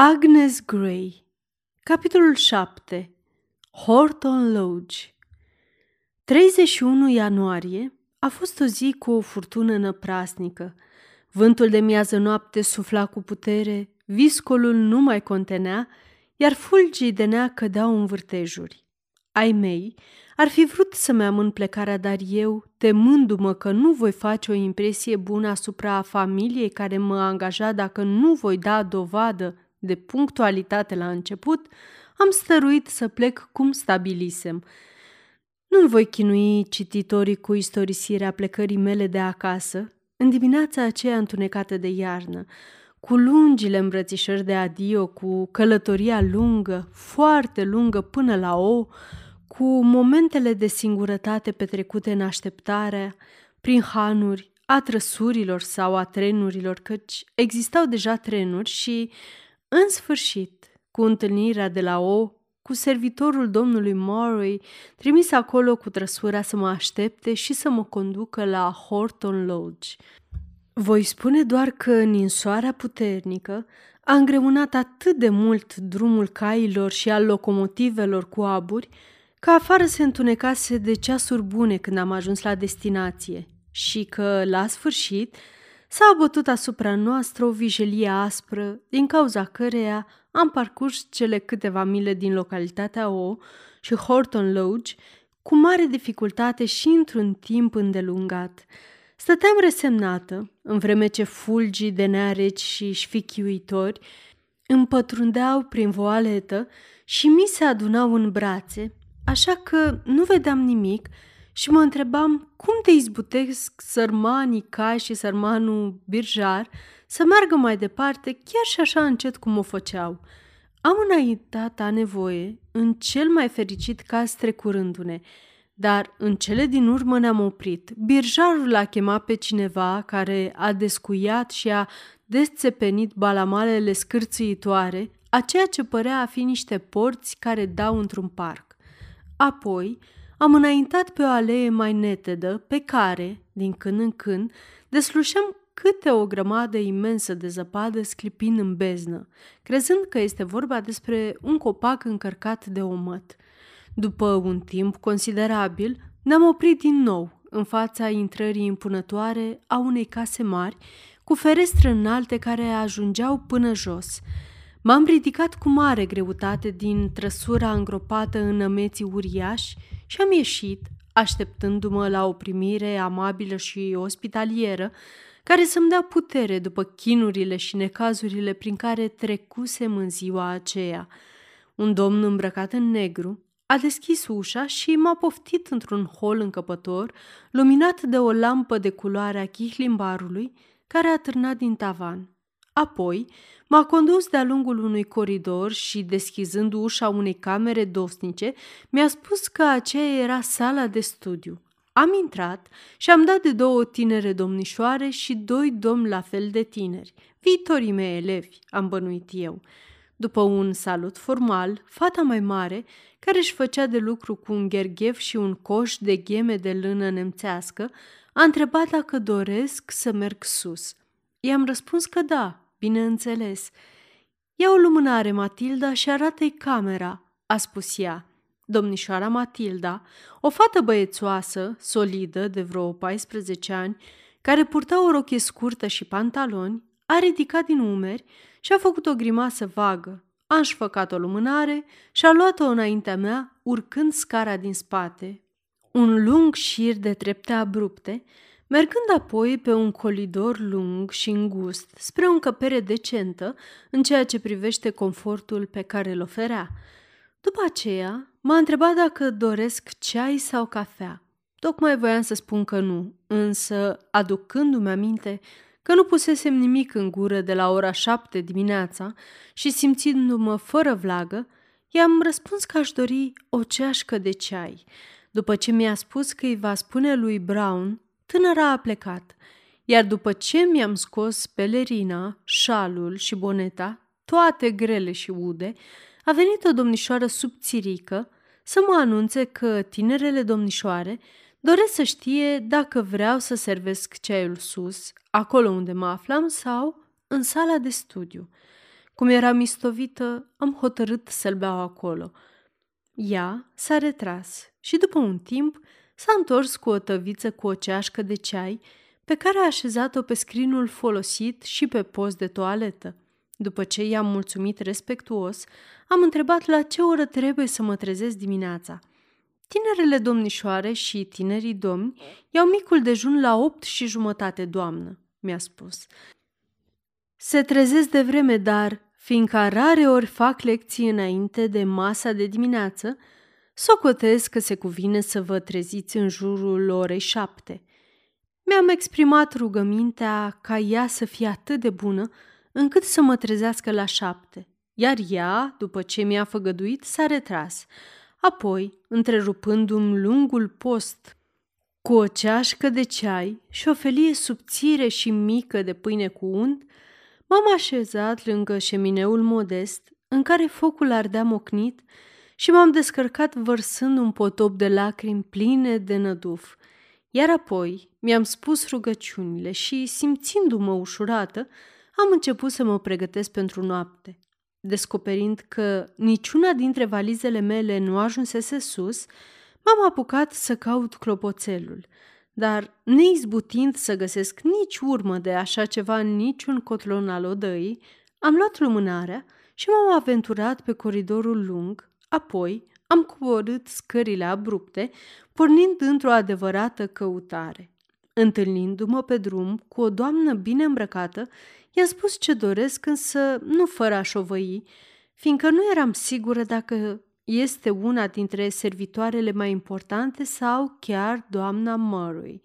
Agnes Gray Capitolul 7 Horton Lodge 31 ianuarie a fost o zi cu o furtună năprasnică. Vântul de miază noapte sufla cu putere, viscolul nu mai contenea, iar fulgii de nea cădeau în vârtejuri. Ai mei ar fi vrut să-mi amân plecarea, dar eu, temându-mă că nu voi face o impresie bună asupra familiei care mă angaja dacă nu voi da dovadă de punctualitate la început, am stăruit să plec cum stabilisem. Nu voi chinui cititorii cu istorisirea plecării mele de acasă, în dimineața aceea întunecată de iarnă, cu lungile îmbrățișări de adio, cu călătoria lungă, foarte lungă până la o, cu momentele de singurătate petrecute în așteptarea, prin hanuri, a trăsurilor sau a trenurilor, căci existau deja trenuri și în sfârșit, cu întâlnirea de la O, cu servitorul domnului Murray, trimis acolo cu trăsura să mă aștepte și să mă conducă la Horton Lodge. Voi spune doar că ninsoarea puternică a îngreunat atât de mult drumul cailor și al locomotivelor cu aburi, că afară se întunecase de ceasuri bune când am ajuns la destinație și că, la sfârșit, s-a abătut asupra noastră o vijelie aspră, din cauza căreia am parcurs cele câteva mile din localitatea O și Horton Lodge cu mare dificultate și într-un timp îndelungat. Stăteam resemnată, în vreme ce fulgii de neareci și șfichiuitori împătrundeau prin voaletă și mi se adunau în brațe, așa că nu vedeam nimic și mă întrebam cum te izbutesc sărmanii cai și sărmanul birjar să meargă mai departe chiar și așa încet cum o făceau. Am înaintat a nevoie, în cel mai fericit caz trecurându-ne, dar în cele din urmă ne-am oprit. Birjarul a chemat pe cineva care a descuiat și a desțepenit balamalele scârțâitoare, a ceea ce părea a fi niște porți care dau într-un parc. Apoi, am înaintat pe o alee mai netedă, pe care, din când în când, deslușeam câte o grămadă imensă de zăpadă sclipind în beznă, crezând că este vorba despre un copac încărcat de omăt. După un timp considerabil, ne-am oprit din nou în fața intrării impunătoare a unei case mari, cu ferestre înalte care ajungeau până jos. M-am ridicat cu mare greutate din trăsura îngropată în nămeții uriași și am ieșit, așteptându-mă la o primire amabilă și ospitalieră, care să-mi dea putere după chinurile și necazurile prin care trecusem în ziua aceea. Un domn îmbrăcat în negru a deschis ușa și m-a poftit într-un hol încăpător, luminat de o lampă de culoare a chihlimbarului, care a târnat din tavan. Apoi m-a condus de-a lungul unui coridor și, deschizând ușa unei camere dosnice, mi-a spus că aceea era sala de studiu. Am intrat și am dat de două tinere domnișoare și doi domni la fel de tineri, viitorii mei elevi, am bănuit eu. După un salut formal, fata mai mare, care își făcea de lucru cu un gherghev și un coș de gheme de lână nemțească, a întrebat dacă doresc să merg sus. I-am răspuns că da, bineînțeles. Ia o lumânare, Matilda, și arată-i camera, a spus ea. Domnișoara Matilda, o fată băiețoasă, solidă, de vreo 14 ani, care purta o rochie scurtă și pantaloni, a ridicat din umeri și a făcut o grimasă vagă. A înșfăcat o lumânare și a luat-o înaintea mea, urcând scara din spate. Un lung șir de trepte abrupte mergând apoi pe un colidor lung și îngust spre o încăpere decentă în ceea ce privește confortul pe care îl oferea. După aceea, m-a întrebat dacă doresc ceai sau cafea. Tocmai voiam să spun că nu, însă, aducându-mi aminte că nu pusesem nimic în gură de la ora șapte dimineața și simțindu-mă fără vlagă, i-am răspuns că aș dori o ceașcă de ceai. După ce mi-a spus că îi va spune lui Brown tânăra a plecat, iar după ce mi-am scos pelerina, șalul și boneta, toate grele și ude, a venit o domnișoară subțirică să mă anunțe că tinerele domnișoare doresc să știe dacă vreau să servesc ceaiul sus, acolo unde mă aflam, sau în sala de studiu. Cum era mistovită, am hotărât să-l beau acolo. Ea s-a retras și după un timp s-a întors cu o tăviță cu o ceașcă de ceai pe care a așezat-o pe scrinul folosit și pe post de toaletă. După ce i-am mulțumit respectuos, am întrebat la ce oră trebuie să mă trezesc dimineața. Tinerele domnișoare și tinerii domni iau micul dejun la opt și jumătate, doamnă, mi-a spus. Se trezesc de vreme, dar, fiindcă rare ori fac lecții înainte de masa de dimineață, socotez că se cuvine să vă treziți în jurul orei șapte. Mi-am exprimat rugămintea ca ea să fie atât de bună încât să mă trezească la șapte, iar ea, după ce mi-a făgăduit, s-a retras. Apoi, întrerupându-mi lungul post cu o ceașcă de ceai și o felie subțire și mică de pâine cu unt, m-am așezat lângă șemineul modest, în care focul ardea mocnit, și m-am descărcat vărsând un potop de lacrimi pline de năduf. Iar apoi mi-am spus rugăciunile și, simțindu-mă ușurată, am început să mă pregătesc pentru noapte. Descoperind că niciuna dintre valizele mele nu ajunsese sus, m-am apucat să caut clopoțelul, dar neizbutind să găsesc nici urmă de așa ceva în niciun cotlon al odăii, am luat lumânarea și m-am aventurat pe coridorul lung, apoi am coborât scările abrupte, pornind într-o adevărată căutare. Întâlnindu-mă pe drum cu o doamnă bine îmbrăcată, i-a spus ce doresc, însă nu fără a șovăi, fiindcă nu eram sigură dacă este una dintre servitoarele mai importante sau chiar doamna Murray.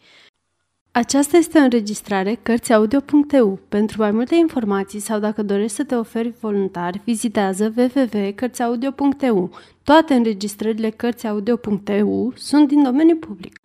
Aceasta este o înregistrare Cărțiaudio.eu. Pentru mai multe informații sau dacă dorești să te oferi voluntar, vizitează www.cărțiaudio.eu. Toate înregistrările Cărțiaudio.eu sunt din domeniu public.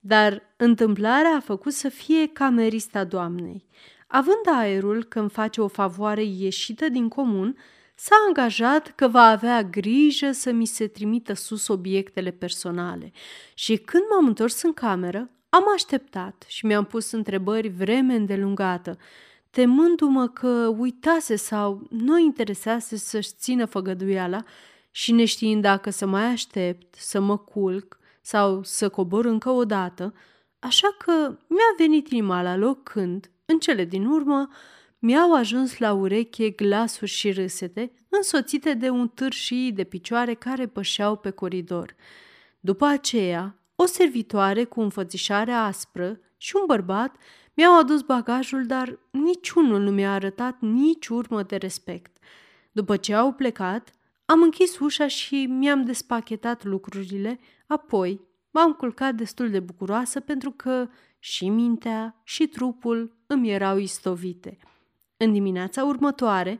Dar întâmplarea a făcut să fie camerista doamnei. Având aerul că îmi face o favoare ieșită din comun, s-a angajat că va avea grijă să mi se trimită sus obiectele personale și când m-am întors în cameră, am așteptat și mi-am pus întrebări vreme îndelungată, temându-mă că uitase sau nu interesase să-și țină făgăduiala și neștiind dacă să mai aștept, să mă culc sau să cobor încă o dată, așa că mi-a venit inima la loc când, în cele din urmă, mi-au ajuns la ureche glasuri și râsete, însoțite de un târșii de picioare care pășeau pe coridor. După aceea, o servitoare cu înfățișare aspră și un bărbat mi-au adus bagajul, dar niciunul nu mi-a arătat nici urmă de respect. După ce au plecat, am închis ușa și mi-am despachetat lucrurile, apoi m-am culcat destul de bucuroasă pentru că și mintea și trupul îmi erau istovite. În dimineața următoare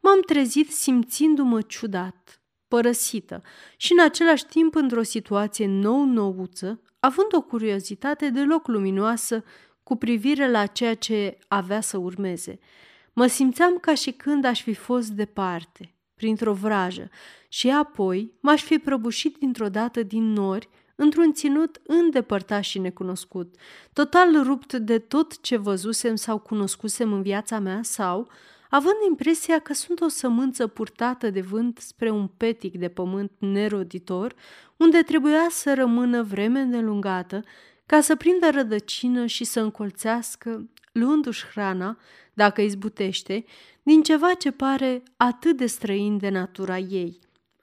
m-am trezit simțindu-mă ciudat, părăsită și în același timp într-o situație nou-nouță, având o curiozitate deloc luminoasă cu privire la ceea ce avea să urmeze. Mă simțeam ca și când aș fi fost departe, printr-o vrajă, și apoi m-aș fi prăbușit dintr-o dată din nori într-un ținut îndepărtat și necunoscut, total rupt de tot ce văzusem sau cunoscusem în viața mea sau având impresia că sunt o sămânță purtată de vânt spre un petic de pământ neroditor, unde trebuia să rămână vreme îndelungată ca să prindă rădăcină și să încolțească, luându-și hrana, dacă izbutește, din ceva ce pare atât de străin de natura ei.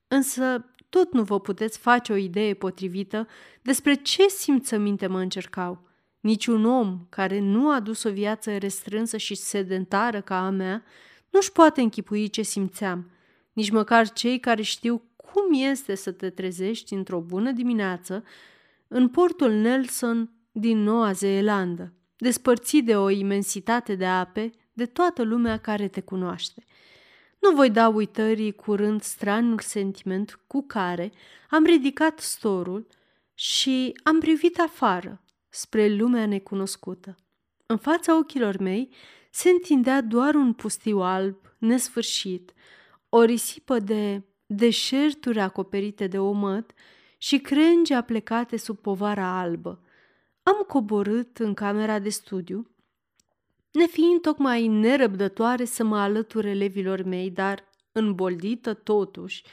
Însă tot nu vă puteți face o idee potrivită despre ce simțăminte mă încercau. Niciun om care nu a dus o viață restrânsă și sedentară ca a mea nu-și poate închipui ce simțeam. Nici măcar cei care știu cum este să te trezești într-o bună dimineață în portul Nelson din Noua Zeelandă, despărțit de o imensitate de ape de toată lumea care te cunoaște. Nu voi da uitării curând stranul sentiment cu care am ridicat storul și am privit afară, spre lumea necunoscută. În fața ochilor mei se întindea doar un pustiu alb, nesfârșit, o risipă de deșerturi acoperite de omăt și crengi aplecate sub povara albă. Am coborât în camera de studiu nefiind tocmai nerăbdătoare să mă alătur elevilor mei, dar îmboldită totuși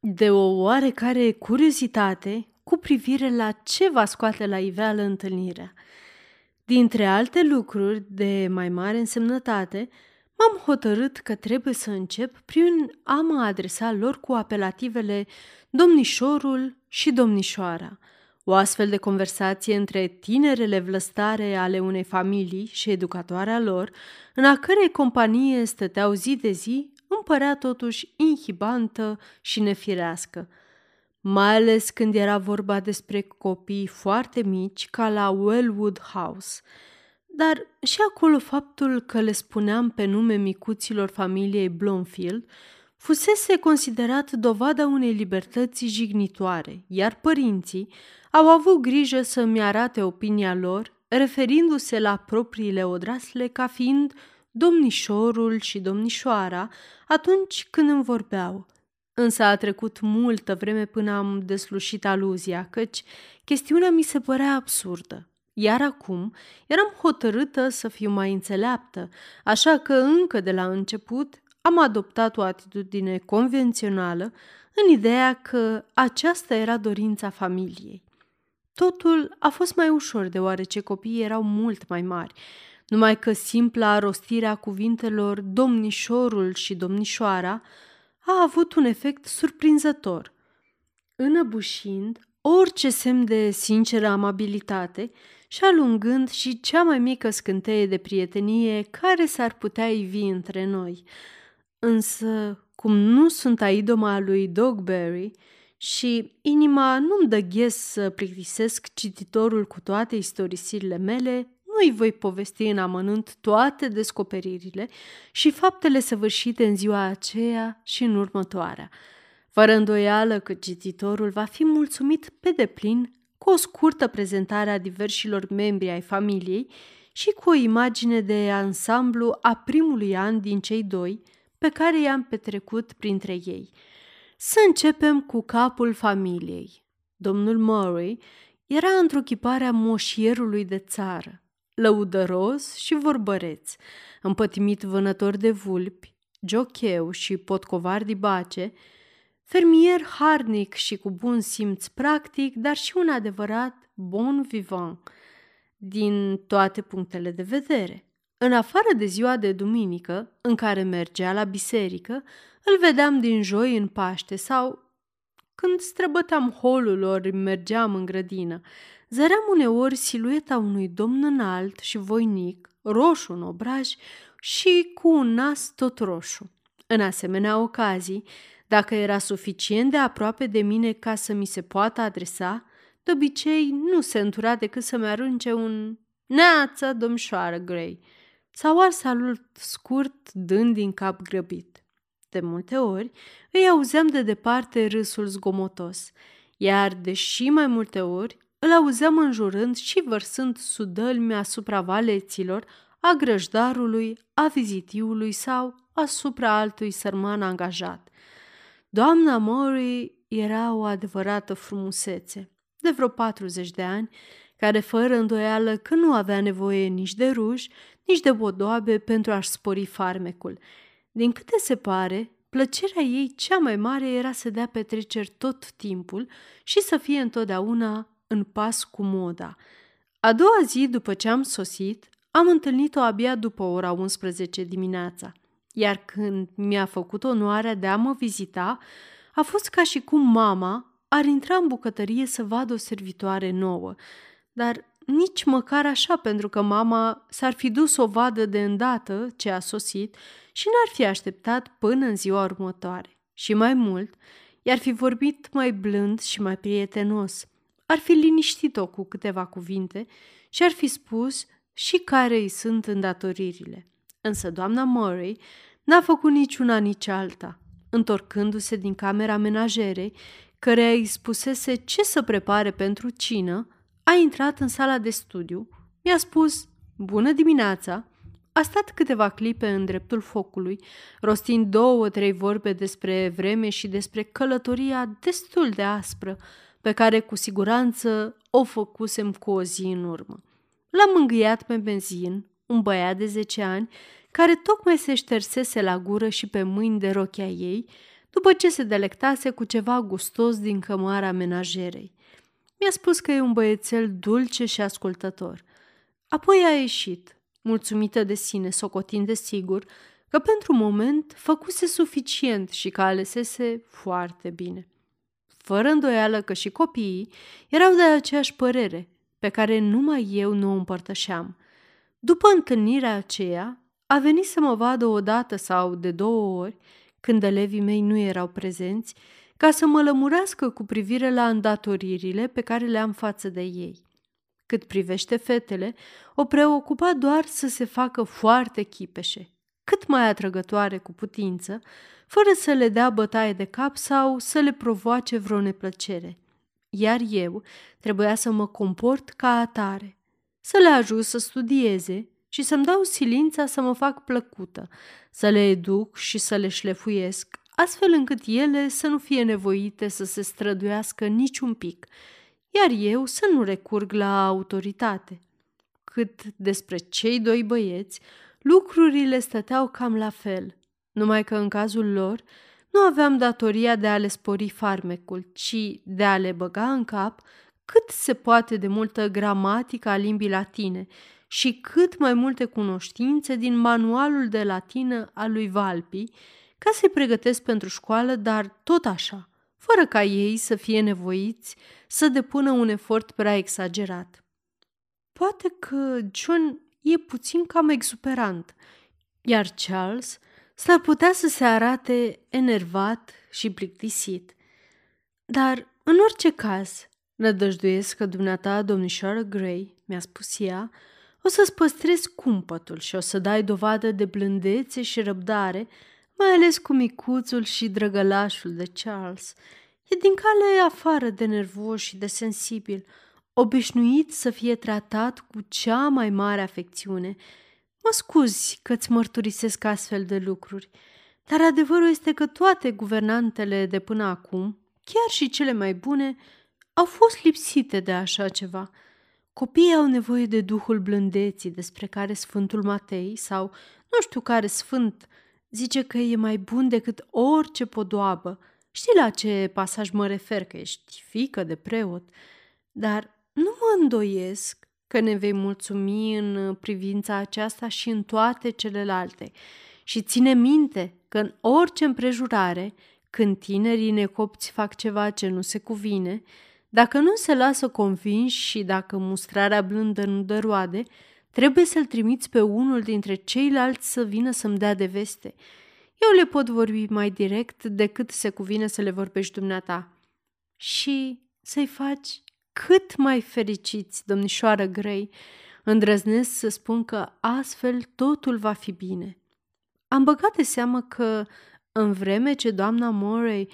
de o oarecare curiozitate cu privire la ce va scoate la iveală întâlnirea. Dintre alte lucruri de mai mare însemnătate, m-am hotărât că trebuie să încep prin a mă adresa lor cu apelativele domnișorul și domnișoara. O astfel de conversație între tinerele vlăstare ale unei familii și educatoarea lor, în a cărei companie stăteau zi de zi, îmi părea totuși inhibantă și nefirească – mai ales când era vorba despre copii foarte mici, ca la Wellwood House. Dar și acolo faptul că le spuneam pe nume micuților familiei Blomfield fusese considerat dovada unei libertăți jignitoare, iar părinții au avut grijă să-mi arate opinia lor, referindu-se la propriile odrasle ca fiind domnișorul și domnișoara atunci când îmi vorbeau – Însă a trecut multă vreme până am deslușit aluzia, căci chestiunea mi se părea absurdă. Iar acum eram hotărâtă să fiu mai înțeleaptă, așa că încă de la început am adoptat o atitudine convențională în ideea că aceasta era dorința familiei. Totul a fost mai ușor deoarece copiii erau mult mai mari, numai că simpla rostire a cuvintelor domnișorul și domnișoara a avut un efect surprinzător. Înăbușind orice semn de sinceră amabilitate și alungând și cea mai mică scânteie de prietenie care s-ar putea ivi între noi. Însă, cum nu sunt a idoma lui Dogberry și inima nu-mi dă ghes să plictisesc cititorul cu toate istorisirile mele, nu-i voi povesti în amănunt toate descoperirile și faptele săvârșite în ziua aceea și în următoarea, fără îndoială că cititorul va fi mulțumit pe deplin cu o scurtă prezentare a diversilor membri ai familiei și cu o imagine de ansamblu a primului an din cei doi pe care i-am petrecut printre ei. Să începem cu capul familiei. Domnul Murray era într-o chipare moșierului de țară, lăudăros și vorbăreț, împătimit vânător de vulpi, jocheu și potcovar de bace, fermier harnic și cu bun simț practic, dar și un adevărat bon vivant din toate punctele de vedere. În afară de ziua de duminică, în care mergea la biserică, îl vedeam din joi în Paște sau când străbăteam holul ori mergeam în grădină, zăream uneori silueta unui domn înalt și voinic, roșu în obraj și cu un nas tot roșu. În asemenea ocazii, dacă era suficient de aproape de mine ca să mi se poată adresa, de obicei nu se întura decât să-mi arunce un Neață, domșoară Grey, sau ar salut scurt dând din cap grăbit. De multe ori îi auzeam de departe râsul zgomotos, iar deși mai multe ori îl auzeam înjurând și vărsând sudălmi asupra valeților, a grăjdarului, a vizitiului sau asupra altui sărman angajat. Doamna Mori era o adevărată frumusețe, de vreo 40 de ani, care fără îndoială că nu avea nevoie nici de ruj, nici de bodoabe pentru a-și spori farmecul. Din câte se pare, plăcerea ei cea mai mare era să dea petreceri tot timpul și să fie întotdeauna în pas cu moda. A doua zi după ce am sosit, am întâlnit-o abia după ora 11 dimineața, iar când mi-a făcut onoarea de a mă vizita, a fost ca și cum mama ar intra în bucătărie să vadă o servitoare nouă, dar nici măcar așa pentru că mama s-ar fi dus o vadă de îndată ce a sosit și n-ar fi așteptat până în ziua următoare. Și mai mult, i-ar fi vorbit mai blând și mai prietenos – ar fi liniștit-o cu câteva cuvinte și ar fi spus și care îi sunt îndatoririle. Însă doamna Murray n-a făcut niciuna nici alta. Întorcându-se din camera menajerei, care îi spusese ce să prepare pentru cină, a intrat în sala de studiu, mi-a spus Bună dimineața! A stat câteva clipe în dreptul focului, rostind două, trei vorbe despre vreme și despre călătoria destul de aspră pe care cu siguranță o făcusem cu o zi în urmă. L-am mângâiat pe benzin, un băiat de zece ani, care tocmai se ștersese la gură și pe mâini de rochia ei, după ce se delectase cu ceva gustos din cămara menajerei. Mi-a spus că e un băiețel dulce și ascultător. Apoi a ieșit, mulțumită de sine, socotind de sigur că pentru moment făcuse suficient și că alesese foarte bine. Fără îndoială că și copiii erau de aceeași părere, pe care numai eu nu o împărtășeam. După întâlnirea aceea, a venit să mă vadă o dată sau de două ori, când elevii mei nu erau prezenți, ca să mă lămurească cu privire la îndatoririle pe care le am față de ei. Cât privește fetele, o preocupa doar să se facă foarte chipeșe, cât mai atrăgătoare cu putință, fără să le dea bătaie de cap sau să le provoace vreo neplăcere. Iar eu trebuia să mă comport ca atare, să le ajut să studieze și să-mi dau silința să mă fac plăcută, să le educ și să le șlefuiesc, astfel încât ele să nu fie nevoite să se străduiască niciun pic, iar eu să nu recurg la autoritate. Cât despre cei doi băieți, lucrurile stăteau cam la fel, numai că în cazul lor nu aveam datoria de a le spori farmecul, ci de a le băga în cap cât se poate de multă gramatică a limbii latine și cât mai multe cunoștințe din manualul de latină al lui Valpi, ca să-i pregătesc pentru școală, dar tot așa, fără ca ei să fie nevoiți să depună un efort prea exagerat. Poate că John e puțin cam exuperant, iar Charles s-ar putea să se arate enervat și plictisit. Dar, în orice caz, nădăjduiesc că dumneata, domnișoară Gray, mi-a spus ea, o să-ți păstrezi cumpătul și o să dai dovadă de blândețe și răbdare, mai ales cu micuțul și drăgălașul de Charles. E din cale afară de nervos și de sensibil, obișnuit să fie tratat cu cea mai mare afecțiune. Mă scuzi că-ți mărturisesc astfel de lucruri, dar adevărul este că toate guvernantele de până acum, chiar și cele mai bune, au fost lipsite de așa ceva – Copiii au nevoie de duhul blândeții despre care Sfântul Matei sau nu știu care sfânt zice că e mai bun decât orice podoabă. Știi la ce pasaj mă refer, că ești fică de preot, dar nu mă îndoiesc că ne vei mulțumi în privința aceasta și în toate celelalte. Și ține minte că în orice împrejurare, când tinerii necopți fac ceva ce nu se cuvine, dacă nu se lasă convinși și dacă mustrarea blândă nu dă roade, trebuie să-l trimiți pe unul dintre ceilalți să vină să-mi dea de veste. Eu le pot vorbi mai direct decât se cuvine să le vorbești dumneata. Și să-i faci cât mai fericiți, domnișoară Grey, îndrăznesc să spun că astfel totul va fi bine. Am băgat de seamă că, în vreme ce doamna Morey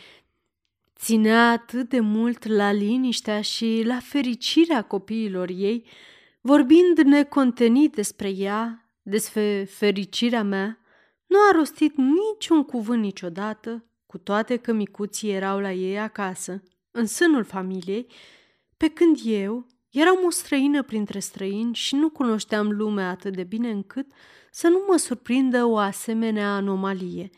Ținea atât de mult la liniștea și la fericirea copiilor ei, vorbind necontenit despre ea, despre fericirea mea, nu a rostit niciun cuvânt niciodată, cu toate că micuții erau la ei acasă, în sânul familiei, pe când eu eram o străină printre străini și nu cunoșteam lumea atât de bine încât să nu mă surprindă o asemenea anomalie.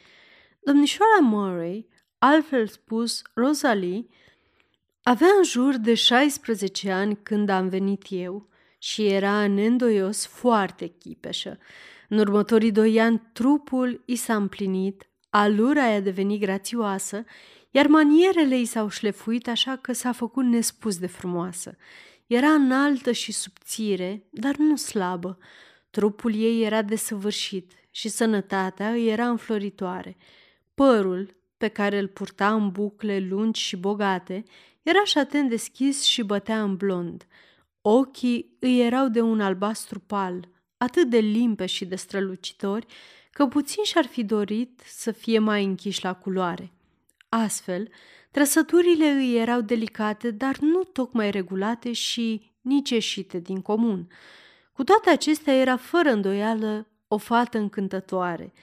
Domnișoara Murray Altfel spus, Rosalie avea în jur de 16 ani când am venit eu și era neîndoios foarte chipeșă. În următorii doi ani trupul i s-a împlinit, alura i-a devenit grațioasă, iar manierele i s-au șlefuit așa că s-a făcut nespus de frumoasă. Era înaltă și subțire, dar nu slabă. Trupul ei era desăvârșit și sănătatea îi era înfloritoare. Părul, pe care îl purta în bucle lungi și bogate, era șaten deschis și bătea în blond. Ochii îi erau de un albastru pal, atât de limpe și de strălucitori, că puțin și-ar fi dorit să fie mai închiși la culoare. Astfel, trăsăturile îi erau delicate, dar nu tocmai regulate și nici ieșite din comun. Cu toate acestea era fără îndoială o fată încântătoare –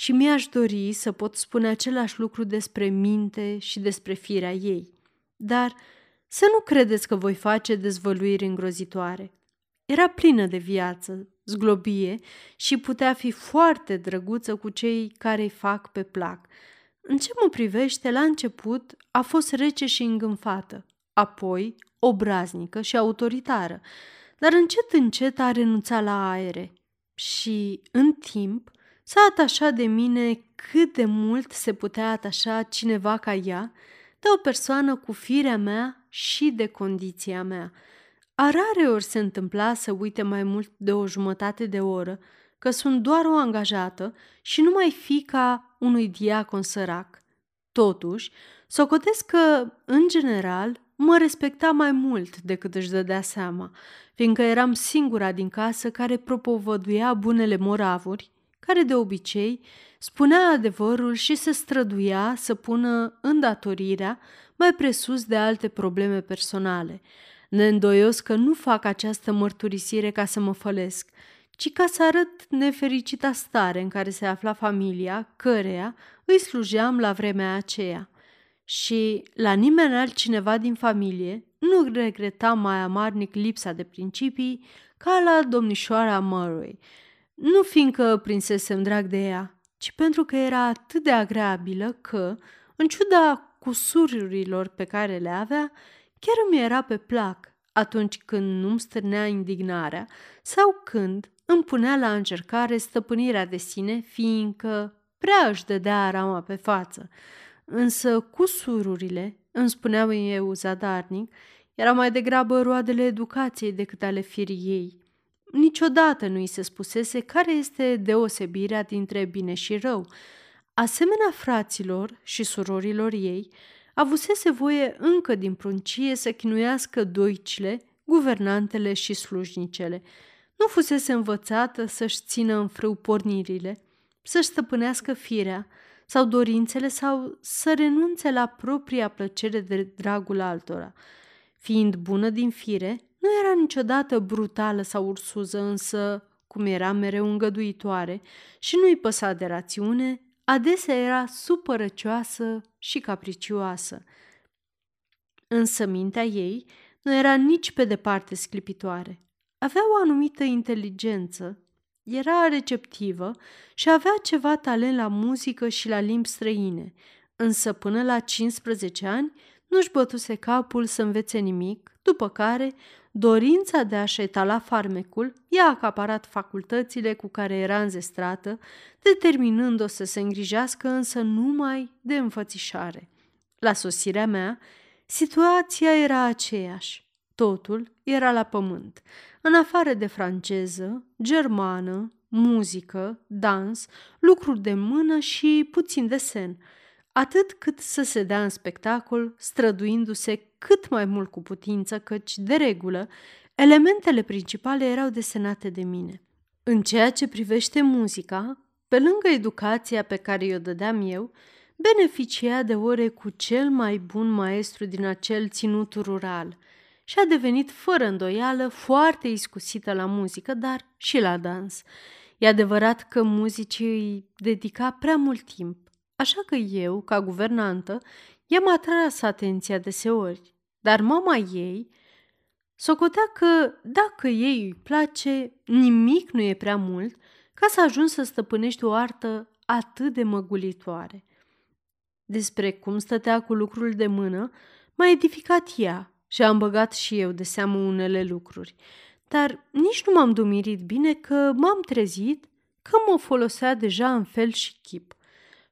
și mi-aș dori să pot spune același lucru despre minte și despre firea ei. Dar să nu credeți că voi face dezvăluiri îngrozitoare. Era plină de viață, zglobie și putea fi foarte drăguță cu cei care îi fac pe plac. În ce mă privește, la început a fost rece și îngânfată, apoi obraznică și autoritară, dar încet încet a renunțat la aere și, în timp, s-a atașat de mine cât de mult se putea atașa cineva ca ea de o persoană cu firea mea și de condiția mea. A rare ori se întâmpla să uite mai mult de o jumătate de oră, că sunt doar o angajată și nu mai fica unui diacon sărac. Totuși, socotesc că, în general, mă respecta mai mult decât își dădea seama, fiindcă eram singura din casă care propovăduia bunele moravuri, care de obicei spunea adevărul și se străduia să pună îndatorirea mai presus de alte probleme personale. Neîndoios că nu fac această mărturisire ca să mă fălesc, ci ca să arăt nefericita stare în care se afla familia, căreia îi slujeam la vremea aceea. Și la nimeni altcineva din familie nu regreta mai amarnic lipsa de principii ca la domnișoara Murray, nu fiindcă prinsesem drag de ea, ci pentru că era atât de agreabilă că, în ciuda cusururilor pe care le avea, chiar îmi era pe plac atunci când nu-mi stârnea indignarea sau când îmi punea la încercare stăpânirea de sine, fiindcă prea își dădea rama pe față. Însă cusururile, îmi spuneau eu zadarnic, erau mai degrabă roadele educației decât ale firii ei. Niciodată nu i se spusese care este deosebirea dintre bine și rău. Asemenea fraților și surorilor ei, avusese voie încă din pruncie să chinuiască doicile, guvernantele și slujnicele. Nu fusese învățată să-și țină în frâu pornirile, să-și stăpânească firea sau dorințele sau să renunțe la propria plăcere de dragul altora. Fiind bună din fire, nu era niciodată brutală sau ursuză, însă, cum era mereu îngăduitoare și nu-i păsa de rațiune, adesea era supărăcioasă și capricioasă. Însă mintea ei nu era nici pe departe sclipitoare. Avea o anumită inteligență, era receptivă și avea ceva talent la muzică și la limbi străine, însă până la 15 ani nu-și bătuse capul să învețe nimic, după care dorința de a-și etala farmecul i-a acaparat facultățile cu care era înzestrată, determinând-o să se îngrijească însă numai de înfățișare. La sosirea mea, situația era aceeași. Totul era la pământ, în afară de franceză, germană, muzică, dans, lucruri de mână și puțin desen – atât cât să se dea în spectacol, străduindu-se cât mai mult cu putință, căci, de regulă, elementele principale erau desenate de mine. În ceea ce privește muzica, pe lângă educația pe care i-o dădeam eu, beneficia de ore cu cel mai bun maestru din acel ținut rural și a devenit fără îndoială foarte iscusită la muzică, dar și la dans. E adevărat că muzicii îi dedica prea mult timp Așa că eu, ca guvernantă, i-am atras atenția deseori, dar mama ei socotea că dacă ei îi place, nimic nu e prea mult ca să ajungi să stăpânești o artă atât de măgulitoare. Despre cum stătea cu lucrul de mână, m-a edificat ea și am băgat și eu de seamă unele lucruri, dar nici nu m-am dumirit bine că m-am trezit că mă folosea deja în fel și chip.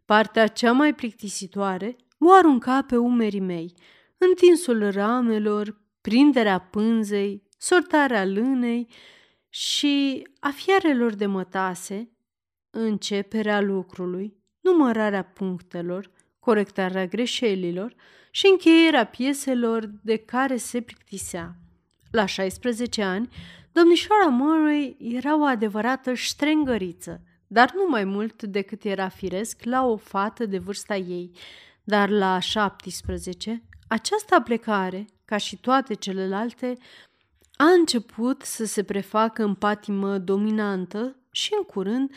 Partea cea mai plictisitoare o arunca pe umerii mei, întinsul ramelor, prinderea pânzei, sortarea lânei și a fiarelor de mătase, începerea lucrului, numărarea punctelor, corectarea greșelilor și încheierea pieselor de care se plictisea. La 16 ani, domnișoara Murray era o adevărată ștrengăriță, dar nu mai mult decât era firesc la o fată de vârsta ei. Dar la 17, această plecare, ca și toate celelalte, a început să se prefacă în patimă dominantă și în curând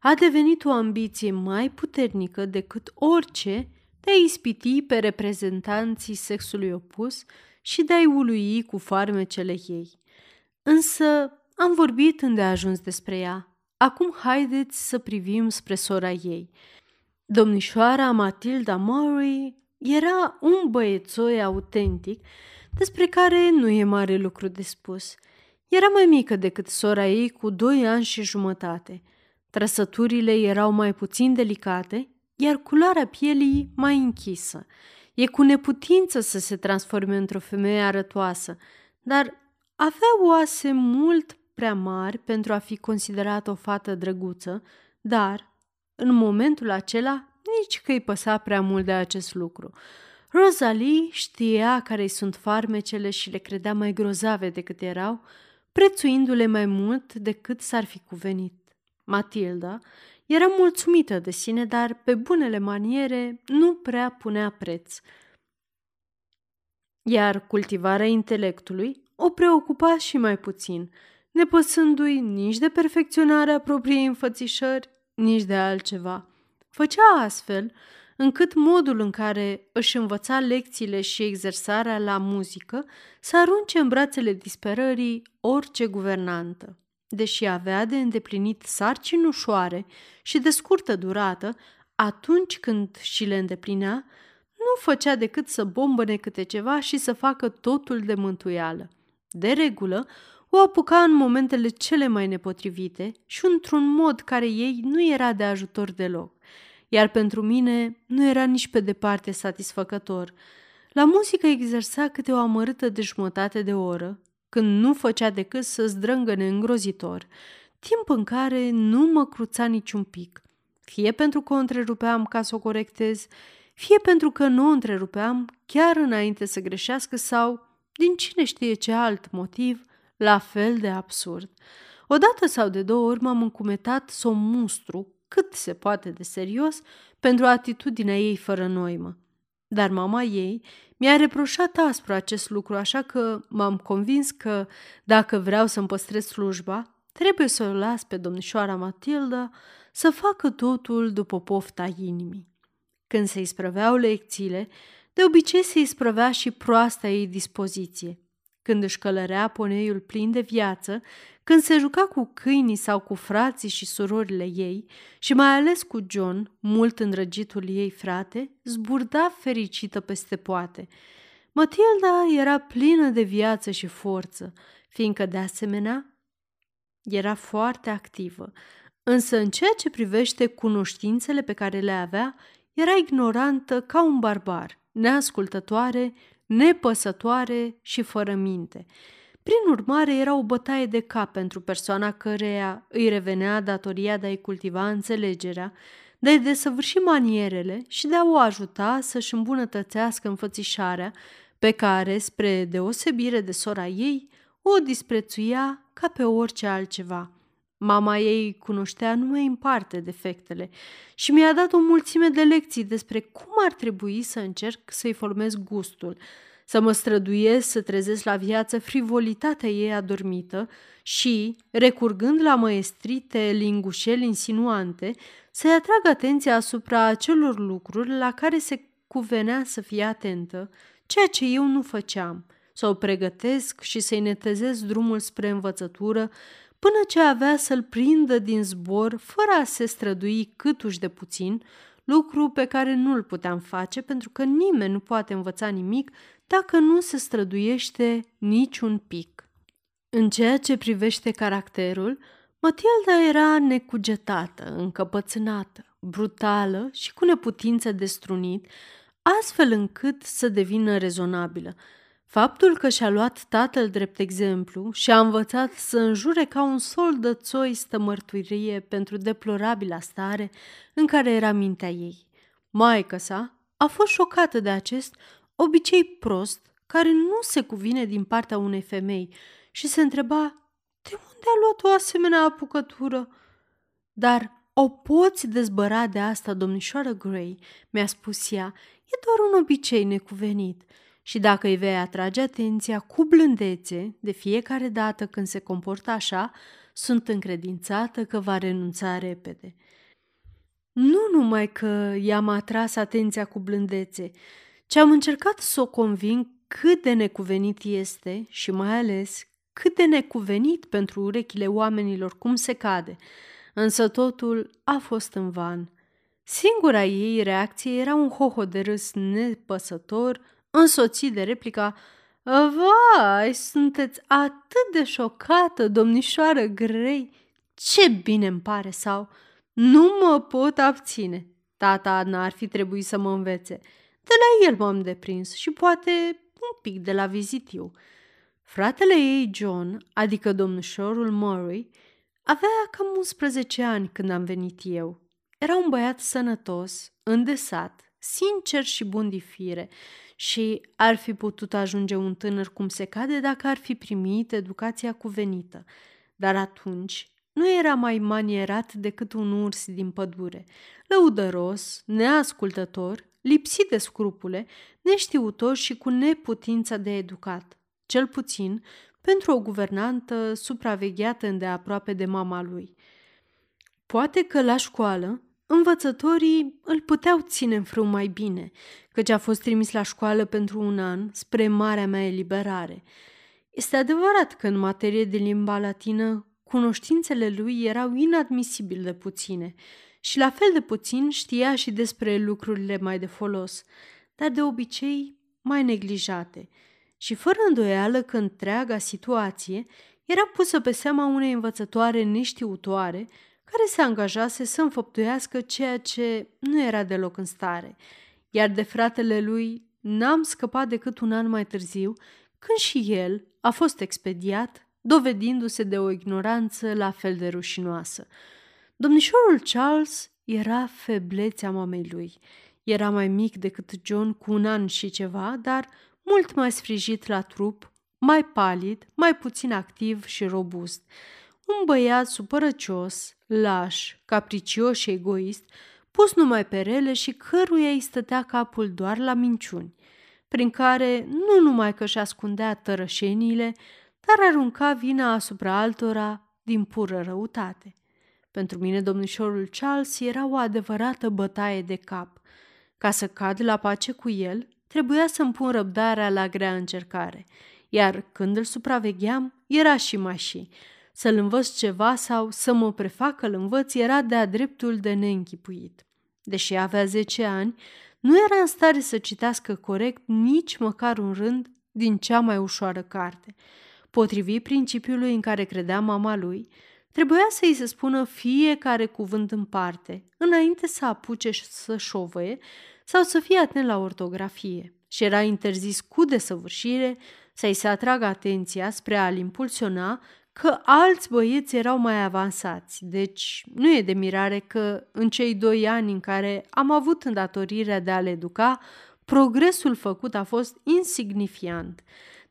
a devenit o ambiție mai puternică decât orice de a ispiti pe reprezentanții sexului opus și de a-i ului cu farmecele ei. Însă am vorbit îndeajuns despre ea. Acum haideți să privim spre sora ei. Domnișoara Matilda Murray era un băiețoi autentic despre care nu e mare lucru de spus. Era mai mică decât sora ei cu doi ani și jumătate. Trăsăturile erau mai puțin delicate, iar culoarea pielii mai închisă. E cu neputință să se transforme într-o femeie arătoasă, dar avea oase mult prea mari pentru a fi considerată o fată drăguță, dar, în momentul acela, nici că îi păsa prea mult de acest lucru. Rosalie știa care sunt farmecele și le credea mai grozave decât erau, prețuindu-le mai mult decât s-ar fi cuvenit. Matilda era mulțumită de sine, dar pe bunele maniere nu prea punea preț. Iar cultivarea intelectului o preocupa și mai puțin, nepăsându-i nici de perfecționarea propriei înfățișări, nici de altceva. Făcea astfel încât modul în care își învăța lecțiile și exersarea la muzică să arunce în brațele disperării orice guvernantă. Deși avea de îndeplinit sarcini ușoare și de scurtă durată, atunci când și le îndeplinea, nu făcea decât să bombăne câte ceva și să facă totul de mântuială. De regulă, o apuca în momentele cele mai nepotrivite și într-un mod care ei nu era de ajutor deloc iar pentru mine nu era nici pe departe satisfăcător. La muzică exersa câte o amărâtă de jumătate de oră, când nu făcea decât să zdrângăne îngrozitor, timp în care nu mă cruța niciun pic, fie pentru că o întrerupeam ca să o corectez, fie pentru că nu o întrerupeam chiar înainte să greșească sau, din cine știe ce alt motiv, la fel de absurd. Odată sau de două ori m-am încumetat să o mustru cât se poate de serios pentru atitudinea ei fără noimă. Dar mama ei mi-a reproșat aspru acest lucru, așa că m-am convins că, dacă vreau să-mi păstrez slujba, trebuie să o las pe domnișoara Matilda să facă totul după pofta inimii. Când se isprăveau lecțiile, de obicei se isprăvea și proasta ei dispoziție. Când își călărea poneiul plin de viață, când se juca cu câinii sau cu frații și surorile ei și mai ales cu John, mult îndrăgitul ei frate, zburda fericită peste poate. Matilda era plină de viață și forță, fiindcă de asemenea era foarte activă, însă în ceea ce privește cunoștințele pe care le avea, era ignorantă ca un barbar, neascultătoare, nepăsătoare și fără minte – prin urmare, era o bătaie de cap pentru persoana căreia îi revenea datoria de a-i cultiva înțelegerea, de a-i desăvârși manierele și de a o ajuta să-și îmbunătățească înfățișarea, pe care, spre deosebire de sora ei, o disprețuia ca pe orice altceva. Mama ei cunoștea numai în parte defectele și mi-a dat o mulțime de lecții despre cum ar trebui să încerc să-i formez gustul – să mă străduiesc să trezesc la viață frivolitatea ei adormită și, recurgând la măestrite lingușeli insinuante, să-i atrag atenția asupra acelor lucruri la care se cuvenea să fie atentă, ceea ce eu nu făceam, să o pregătesc și să-i netezesc drumul spre învățătură, până ce avea să-l prindă din zbor, fără a se strădui câtuși de puțin, lucru pe care nu-l puteam face pentru că nimeni nu poate învăța nimic dacă nu se străduiește niciun pic. În ceea ce privește caracterul, Matilda era necugetată, încăpățânată, brutală și cu neputință de strunit, astfel încât să devină rezonabilă. Faptul că și-a luat tatăl drept exemplu și a învățat să înjure ca un sol de țoi stă mărturie pentru deplorabila stare în care era mintea ei. Maica sa a fost șocată de acest obicei prost care nu se cuvine din partea unei femei și se întreba de unde a luat o asemenea apucătură. Dar o poți dezbăra de asta, domnișoară Gray, mi-a spus ea, e doar un obicei necuvenit și dacă îi vei atrage atenția cu blândețe de fiecare dată când se comportă așa, sunt încredințată că va renunța repede. Nu numai că i-am atras atenția cu blândețe, ci am încercat să o conving cât de necuvenit este și mai ales cât de necuvenit pentru urechile oamenilor cum se cade, însă totul a fost în van. Singura ei reacție era un hoho de râs nepăsător, însoțit de replica Vai, sunteți atât de șocată, domnișoară Grei! Ce bine îmi pare sau nu mă pot abține. Tata n-ar fi trebuit să mă învețe. De la el m-am deprins și poate un pic de la vizitiu. Fratele ei, John, adică domnișorul Murray, avea cam 11 ani când am venit eu. Era un băiat sănătos, îndesat, sincer și bun de fire și ar fi putut ajunge un tânăr cum se cade dacă ar fi primit educația cuvenită. Dar atunci nu era mai manierat decât un urs din pădure, lăudăros, neascultător, lipsit de scrupule, neștiutor și cu neputința de educat, cel puțin pentru o guvernantă supravegheată îndeaproape de mama lui. Poate că la școală învățătorii îl puteau ține în frâu mai bine, căci a fost trimis la școală pentru un an spre marea mea eliberare. Este adevărat că în materie de limba latină cunoștințele lui erau inadmisibil de puține și la fel de puțin știa și despre lucrurile mai de folos, dar de obicei mai neglijate și fără îndoială că întreaga situație era pusă pe seama unei învățătoare neștiutoare care se angajase să înfăptuiască ceea ce nu era deloc în stare, iar de fratele lui n-am scăpat decât un an mai târziu, când și el a fost expediat, dovedindu-se de o ignoranță la fel de rușinoasă. Domnișorul Charles era feblețea mamei lui. Era mai mic decât John cu un an și ceva, dar mult mai sfrijit la trup, mai palid, mai puțin activ și robust. Un băiat supărăcios, laș, capricios și egoist, pus numai pe rele și căruia îi stătea capul doar la minciuni, prin care nu numai că își ascundea tărășeniile, dar arunca vina asupra altora din pură răutate. Pentru mine, domnișorul Charles era o adevărată bătaie de cap. Ca să cad la pace cu el, trebuia să-mi pun răbdarea la grea încercare, iar când îl supravegheam, era și mai și. Să-l învăț ceva sau să mă prefac că-l învăț era de-a dreptul de neînchipuit. Deși avea 10 ani, nu era în stare să citească corect nici măcar un rând din cea mai ușoară carte. Potrivit principiului în care credea mama lui, Trebuia să-i se spună fiecare cuvânt în parte, înainte să apuce să șovăie sau să fie atent la ortografie. Și era interzis cu desăvârșire să-i se atragă atenția spre a-l impulsiona că alți băieți erau mai avansați, deci nu e de mirare că în cei doi ani în care am avut îndatorirea de a-l educa, progresul făcut a fost insignifiant.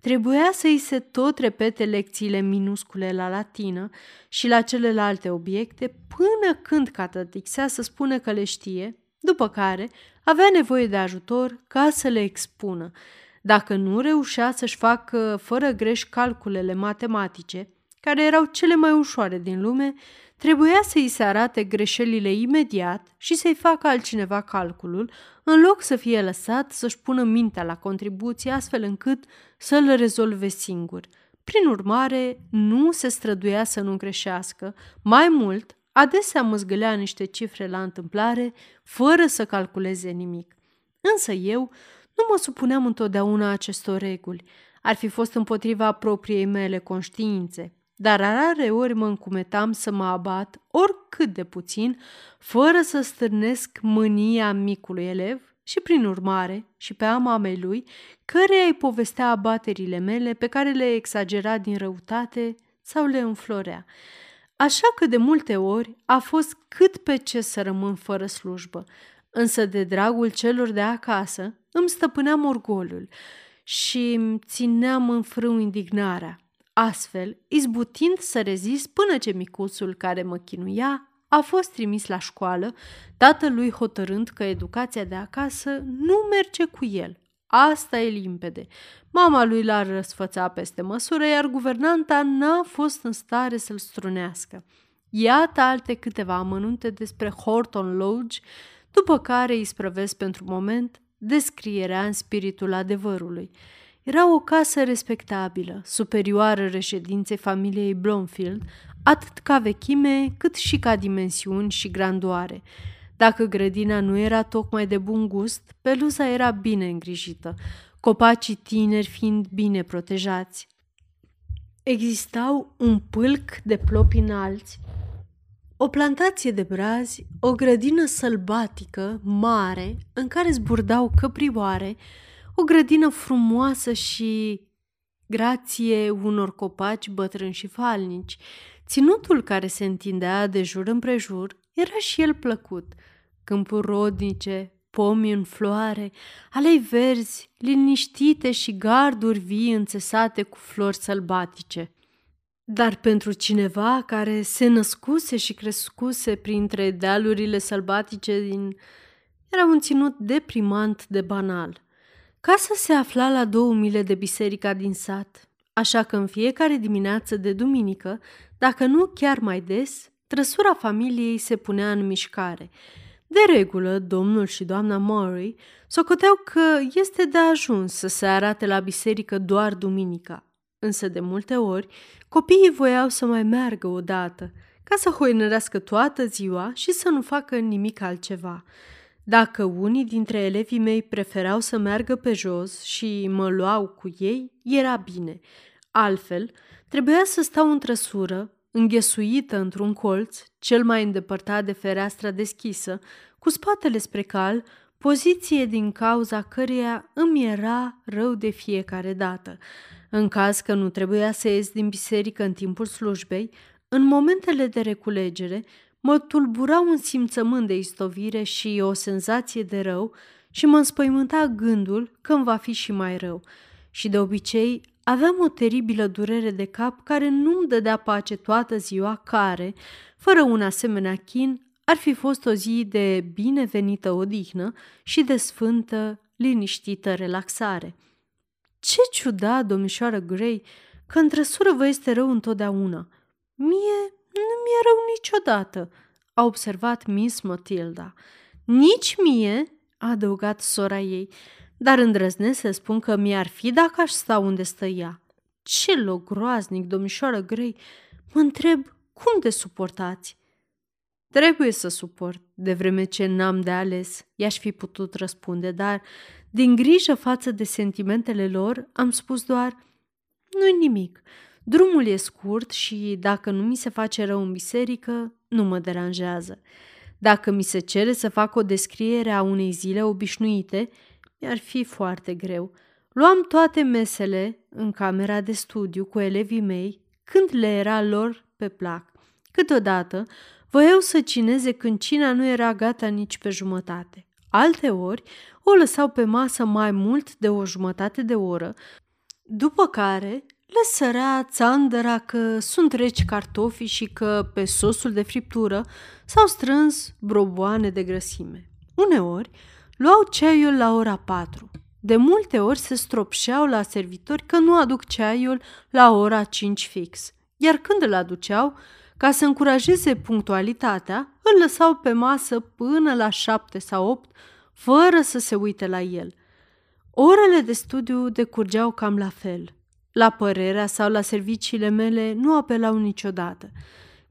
Trebuia să îi se tot repete lecțiile minuscule la latină și la celelalte obiecte până când catătixea să spună că le știe, după care avea nevoie de ajutor ca să le expună. Dacă nu reușea să-și facă fără greș calculele matematice, care erau cele mai ușoare din lume, trebuia să îi se arate greșelile imediat și să-i facă altcineva calculul, în loc să fie lăsat să-și pună mintea la contribuție astfel încât să-l rezolve singur. Prin urmare, nu se străduia să nu greșească. Mai mult, adesea măzgălea niște cifre la întâmplare, fără să calculeze nimic. Însă eu nu mă supuneam întotdeauna acestor reguli. Ar fi fost împotriva propriei mele conștiințe dar rare ori mă încumetam să mă abat oricât de puțin, fără să stârnesc mânia micului elev și, prin urmare, și pe a mamei lui, căreia îi povestea abaterile mele pe care le exagera din răutate sau le înflorea. Așa că de multe ori a fost cât pe ce să rămân fără slujbă, însă de dragul celor de acasă îmi stăpâneam orgolul și îmi țineam în frâu indignarea, Astfel, izbutind să rezist până ce micuțul care mă chinuia a fost trimis la școală, tatălui hotărând că educația de acasă nu merge cu el. Asta e limpede. Mama lui l-a răsfățat peste măsură, iar guvernanta n-a fost în stare să-l strunească. Iată alte câteva amănunte despre Horton Lodge, după care îi sprăvesc pentru moment descrierea în spiritul adevărului. Era o casă respectabilă, superioară reședinței familiei Blomfield, atât ca vechime, cât și ca dimensiuni și grandoare. Dacă grădina nu era tocmai de bun gust, peluza era bine îngrijită, copacii tineri fiind bine protejați. Existau un pâlc de plopi înalți, o plantație de brazi, o grădină sălbatică, mare, în care zburdau căprioare, o grădină frumoasă și grație unor copaci bătrâni și falnici. Ținutul care se întindea de jur împrejur era și el plăcut. Câmpuri rodnice, pomi în floare, alei verzi, liniștite și garduri vii înțesate cu flori sălbatice. Dar pentru cineva care se născuse și crescuse printre dealurile sălbatice din... era un ținut deprimant de banal. Casa se afla la două mile de biserica din sat, așa că în fiecare dimineață de duminică, dacă nu chiar mai des, trăsura familiei se punea în mișcare. De regulă, domnul și doamna Murray socoteau că este de ajuns să se arate la biserică doar duminica, însă de multe ori copiii voiau să mai meargă odată, ca să hoinărească toată ziua și să nu facă nimic altceva. Dacă unii dintre elevii mei preferau să meargă pe jos și mă luau cu ei, era bine. Altfel, trebuia să stau în trăsură, înghesuită într-un colț, cel mai îndepărtat de fereastra deschisă, cu spatele spre cal, poziție din cauza căreia îmi era rău de fiecare dată. În caz că nu trebuia să ies din biserică în timpul slujbei, în momentele de reculegere, mă tulbura un simțământ de istovire și o senzație de rău și mă înspăimânta gândul că îmi va fi și mai rău. Și de obicei aveam o teribilă durere de cap care nu-mi dădea pace toată ziua, care, fără un asemenea chin, ar fi fost o zi de binevenită odihnă și de sfântă, liniștită relaxare. Ce ciudat, domnișoară Gray, că în trăsură vă este rău întotdeauna. Mie nu mi-e rău niciodată, a observat Miss Matilda. Nici mie, a adăugat sora ei, dar îndrăznesc să spun că mi-ar fi dacă aș sta unde stă ea. Ce loc groaznic, domnișoară Grey! Mă întreb, cum de suportați? Trebuie să suport, de vreme ce n-am de ales, i-aș fi putut răspunde, dar, din grijă față de sentimentele lor, am spus doar, nu-i nimic, drumul e scurt și, dacă nu mi se face rău în biserică, nu mă deranjează. Dacă mi se cere să fac o descriere a unei zile obișnuite, mi-ar fi foarte greu. Luam toate mesele în camera de studiu cu elevii mei când le era lor pe plac. Câteodată voiau să cineze când cina nu era gata nici pe jumătate. Alte ori o lăsau pe masă mai mult de o jumătate de oră, după care le sărea țandăra că sunt reci cartofi și că pe sosul de friptură s-au strâns broboane de grăsime. Uneori, luau ceaiul la ora patru. De multe ori se stropșeau la servitori că nu aduc ceaiul la ora cinci fix, iar când îl aduceau, ca să încurajeze punctualitatea, îl lăsau pe masă până la șapte sau opt, fără să se uite la el. Orele de studiu decurgeau cam la fel. La părerea sau la serviciile mele nu apelau niciodată.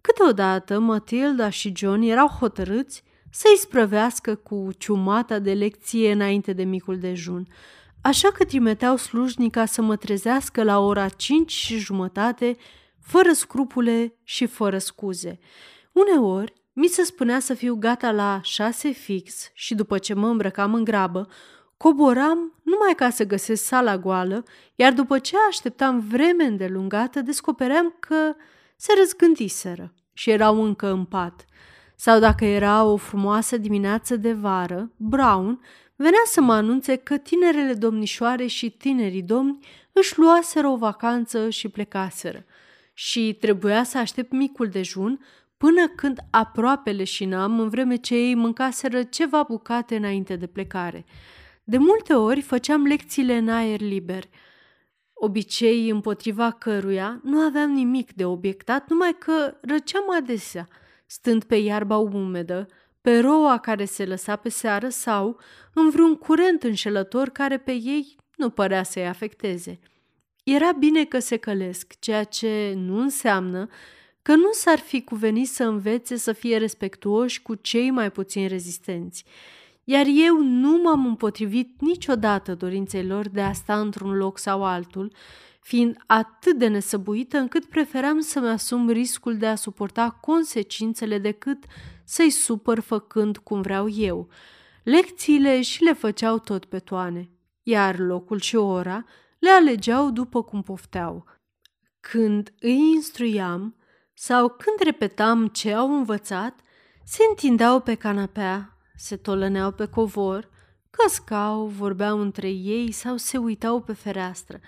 Câteodată Matilda și John erau hotărâți să-i sprăvească cu ciumata de lecție înainte de micul dejun, așa că trimiteau slujnica să mă trezească la ora cinci și jumătate fără scrupule și fără scuze. Uneori, mi se spunea să fiu gata la șase fix și după ce mă îmbrăcam în grabă, coboram numai ca să găsesc sala goală, iar după ce așteptam vreme îndelungată, descopeream că se răzgândiseră și erau încă în pat. Sau dacă era o frumoasă dimineață de vară, Brown venea să mă anunțe că tinerele domnișoare și tinerii domni își luaseră o vacanță și plecaseră și trebuia să aștept micul dejun până când aproape leșinam în vreme ce ei mâncaseră ceva bucate înainte de plecare. De multe ori făceam lecțiile în aer liber, obicei împotriva căruia nu aveam nimic de obiectat, numai că răceam adesea, stând pe iarba umedă, pe roa care se lăsa pe seară sau în vreun curent înșelător care pe ei nu părea să-i afecteze. Era bine că se călesc, ceea ce nu înseamnă că nu s-ar fi cuvenit să învețe să fie respectuoși cu cei mai puțin rezistenți. Iar eu nu m-am împotrivit niciodată dorinței lor de a sta într-un loc sau altul, fiind atât de nesăbuită încât preferam să-mi asum riscul de a suporta consecințele decât să-i supăr făcând cum vreau eu. Lecțiile și le făceau tot pe toane, iar locul și ora le alegeau după cum pofteau. Când îi instruiam sau când repetam ce au învățat, se întindeau pe canapea, se tolăneau pe covor, căscau, vorbeau între ei sau se uitau pe fereastră,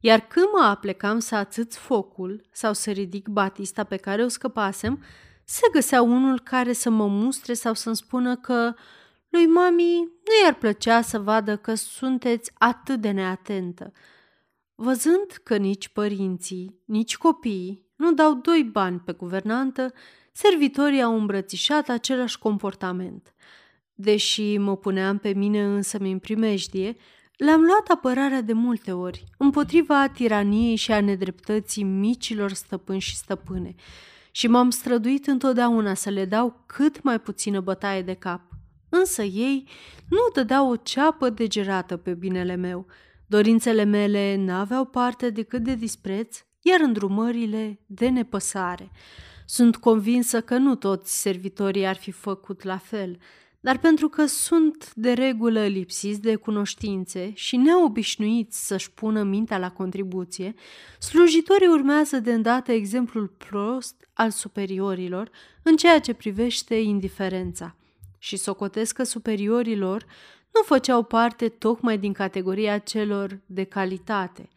iar când mă aplecam să atâț focul sau să ridic batista pe care o scăpasem, se găsea unul care să mă mustre sau să-mi spună că lui mami nu i-ar plăcea să vadă că sunteți atât de neatentă. Văzând că nici părinții, nici copiii nu dau doi bani pe guvernantă, servitorii au îmbrățișat același comportament. Deși mă puneam pe mine însă mi primejdie, le-am luat apărarea de multe ori, împotriva tiraniei și a nedreptății micilor stăpâni și stăpâne, și m-am străduit întotdeauna să le dau cât mai puțină bătaie de cap. Însă ei nu dădeau o ceapă degerată pe binele meu. Dorințele mele n-aveau parte decât de dispreț, iar îndrumările de nepăsare. Sunt convinsă că nu toți servitorii ar fi făcut la fel, dar pentru că sunt de regulă lipsiți de cunoștințe și neobișnuiți să-și pună mintea la contribuție, slujitorii urmează de îndată exemplul prost al superiorilor în ceea ce privește indiferența și socotesc că superiorilor nu făceau parte tocmai din categoria celor de calitate.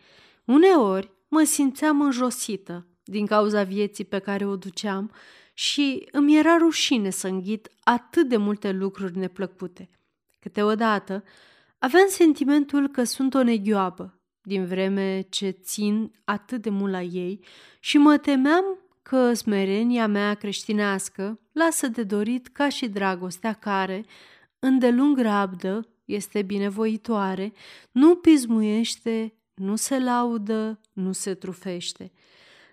Uneori mă simțeam înjosită din cauza vieții pe care o duceam și îmi era rușine să înghit atât de multe lucruri neplăcute. Câteodată aveam sentimentul că sunt o neghioabă, din vreme ce țin atât de mult la ei și mă temeam că smerenia mea creștinească lasă de dorit ca și dragostea care, îndelung rabdă, este binevoitoare, nu pismuiește, nu se laudă, nu se trufește.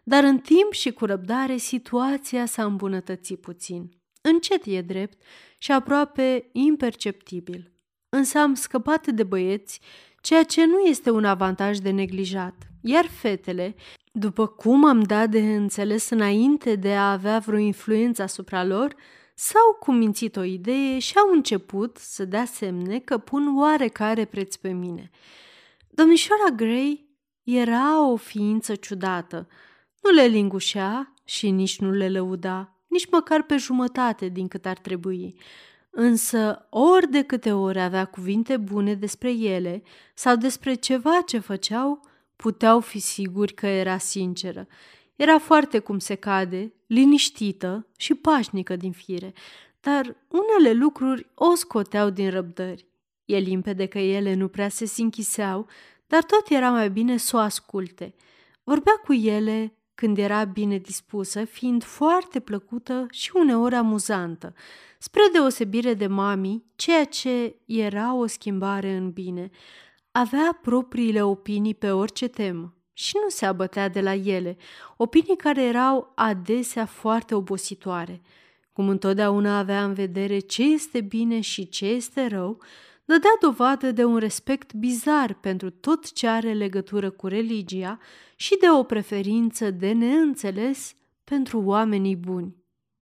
Dar în timp și cu răbdare situația s-a îmbunătățit puțin. Încet e drept și aproape imperceptibil. Însă am scăpat de băieți, ceea ce nu este un avantaj de neglijat, iar fetele, după cum am dat de înțeles înainte de a avea vreo influență asupra lor, s-au cumințit o idee și au început să dea semne că pun oarecare preț pe mine. Domnișoara Gray era o ființă ciudată, nu le lingușea și nici nu le lăuda, nici măcar pe jumătate din cât ar trebui. Însă, ori de câte ori avea cuvinte bune despre ele sau despre ceva ce făceau, puteau fi siguri că era sinceră. Era foarte cum se cade, liniștită și pașnică din fire, dar unele lucruri o scoteau din răbdări. E limpede că ele nu prea se sinchiseau, dar tot era mai bine să o asculte. Vorbea cu ele când era bine dispusă, fiind foarte plăcută și uneori amuzantă, spre deosebire de mami, ceea ce era o schimbare în bine. Avea propriile opinii pe orice temă și nu se abătea de la ele, opinii care erau adesea foarte obositoare. Cum întotdeauna avea în vedere ce este bine și ce este rău, dădea dovadă de un respect bizar pentru tot ce are legătură cu religia și de o preferință de neînțeles pentru oamenii buni.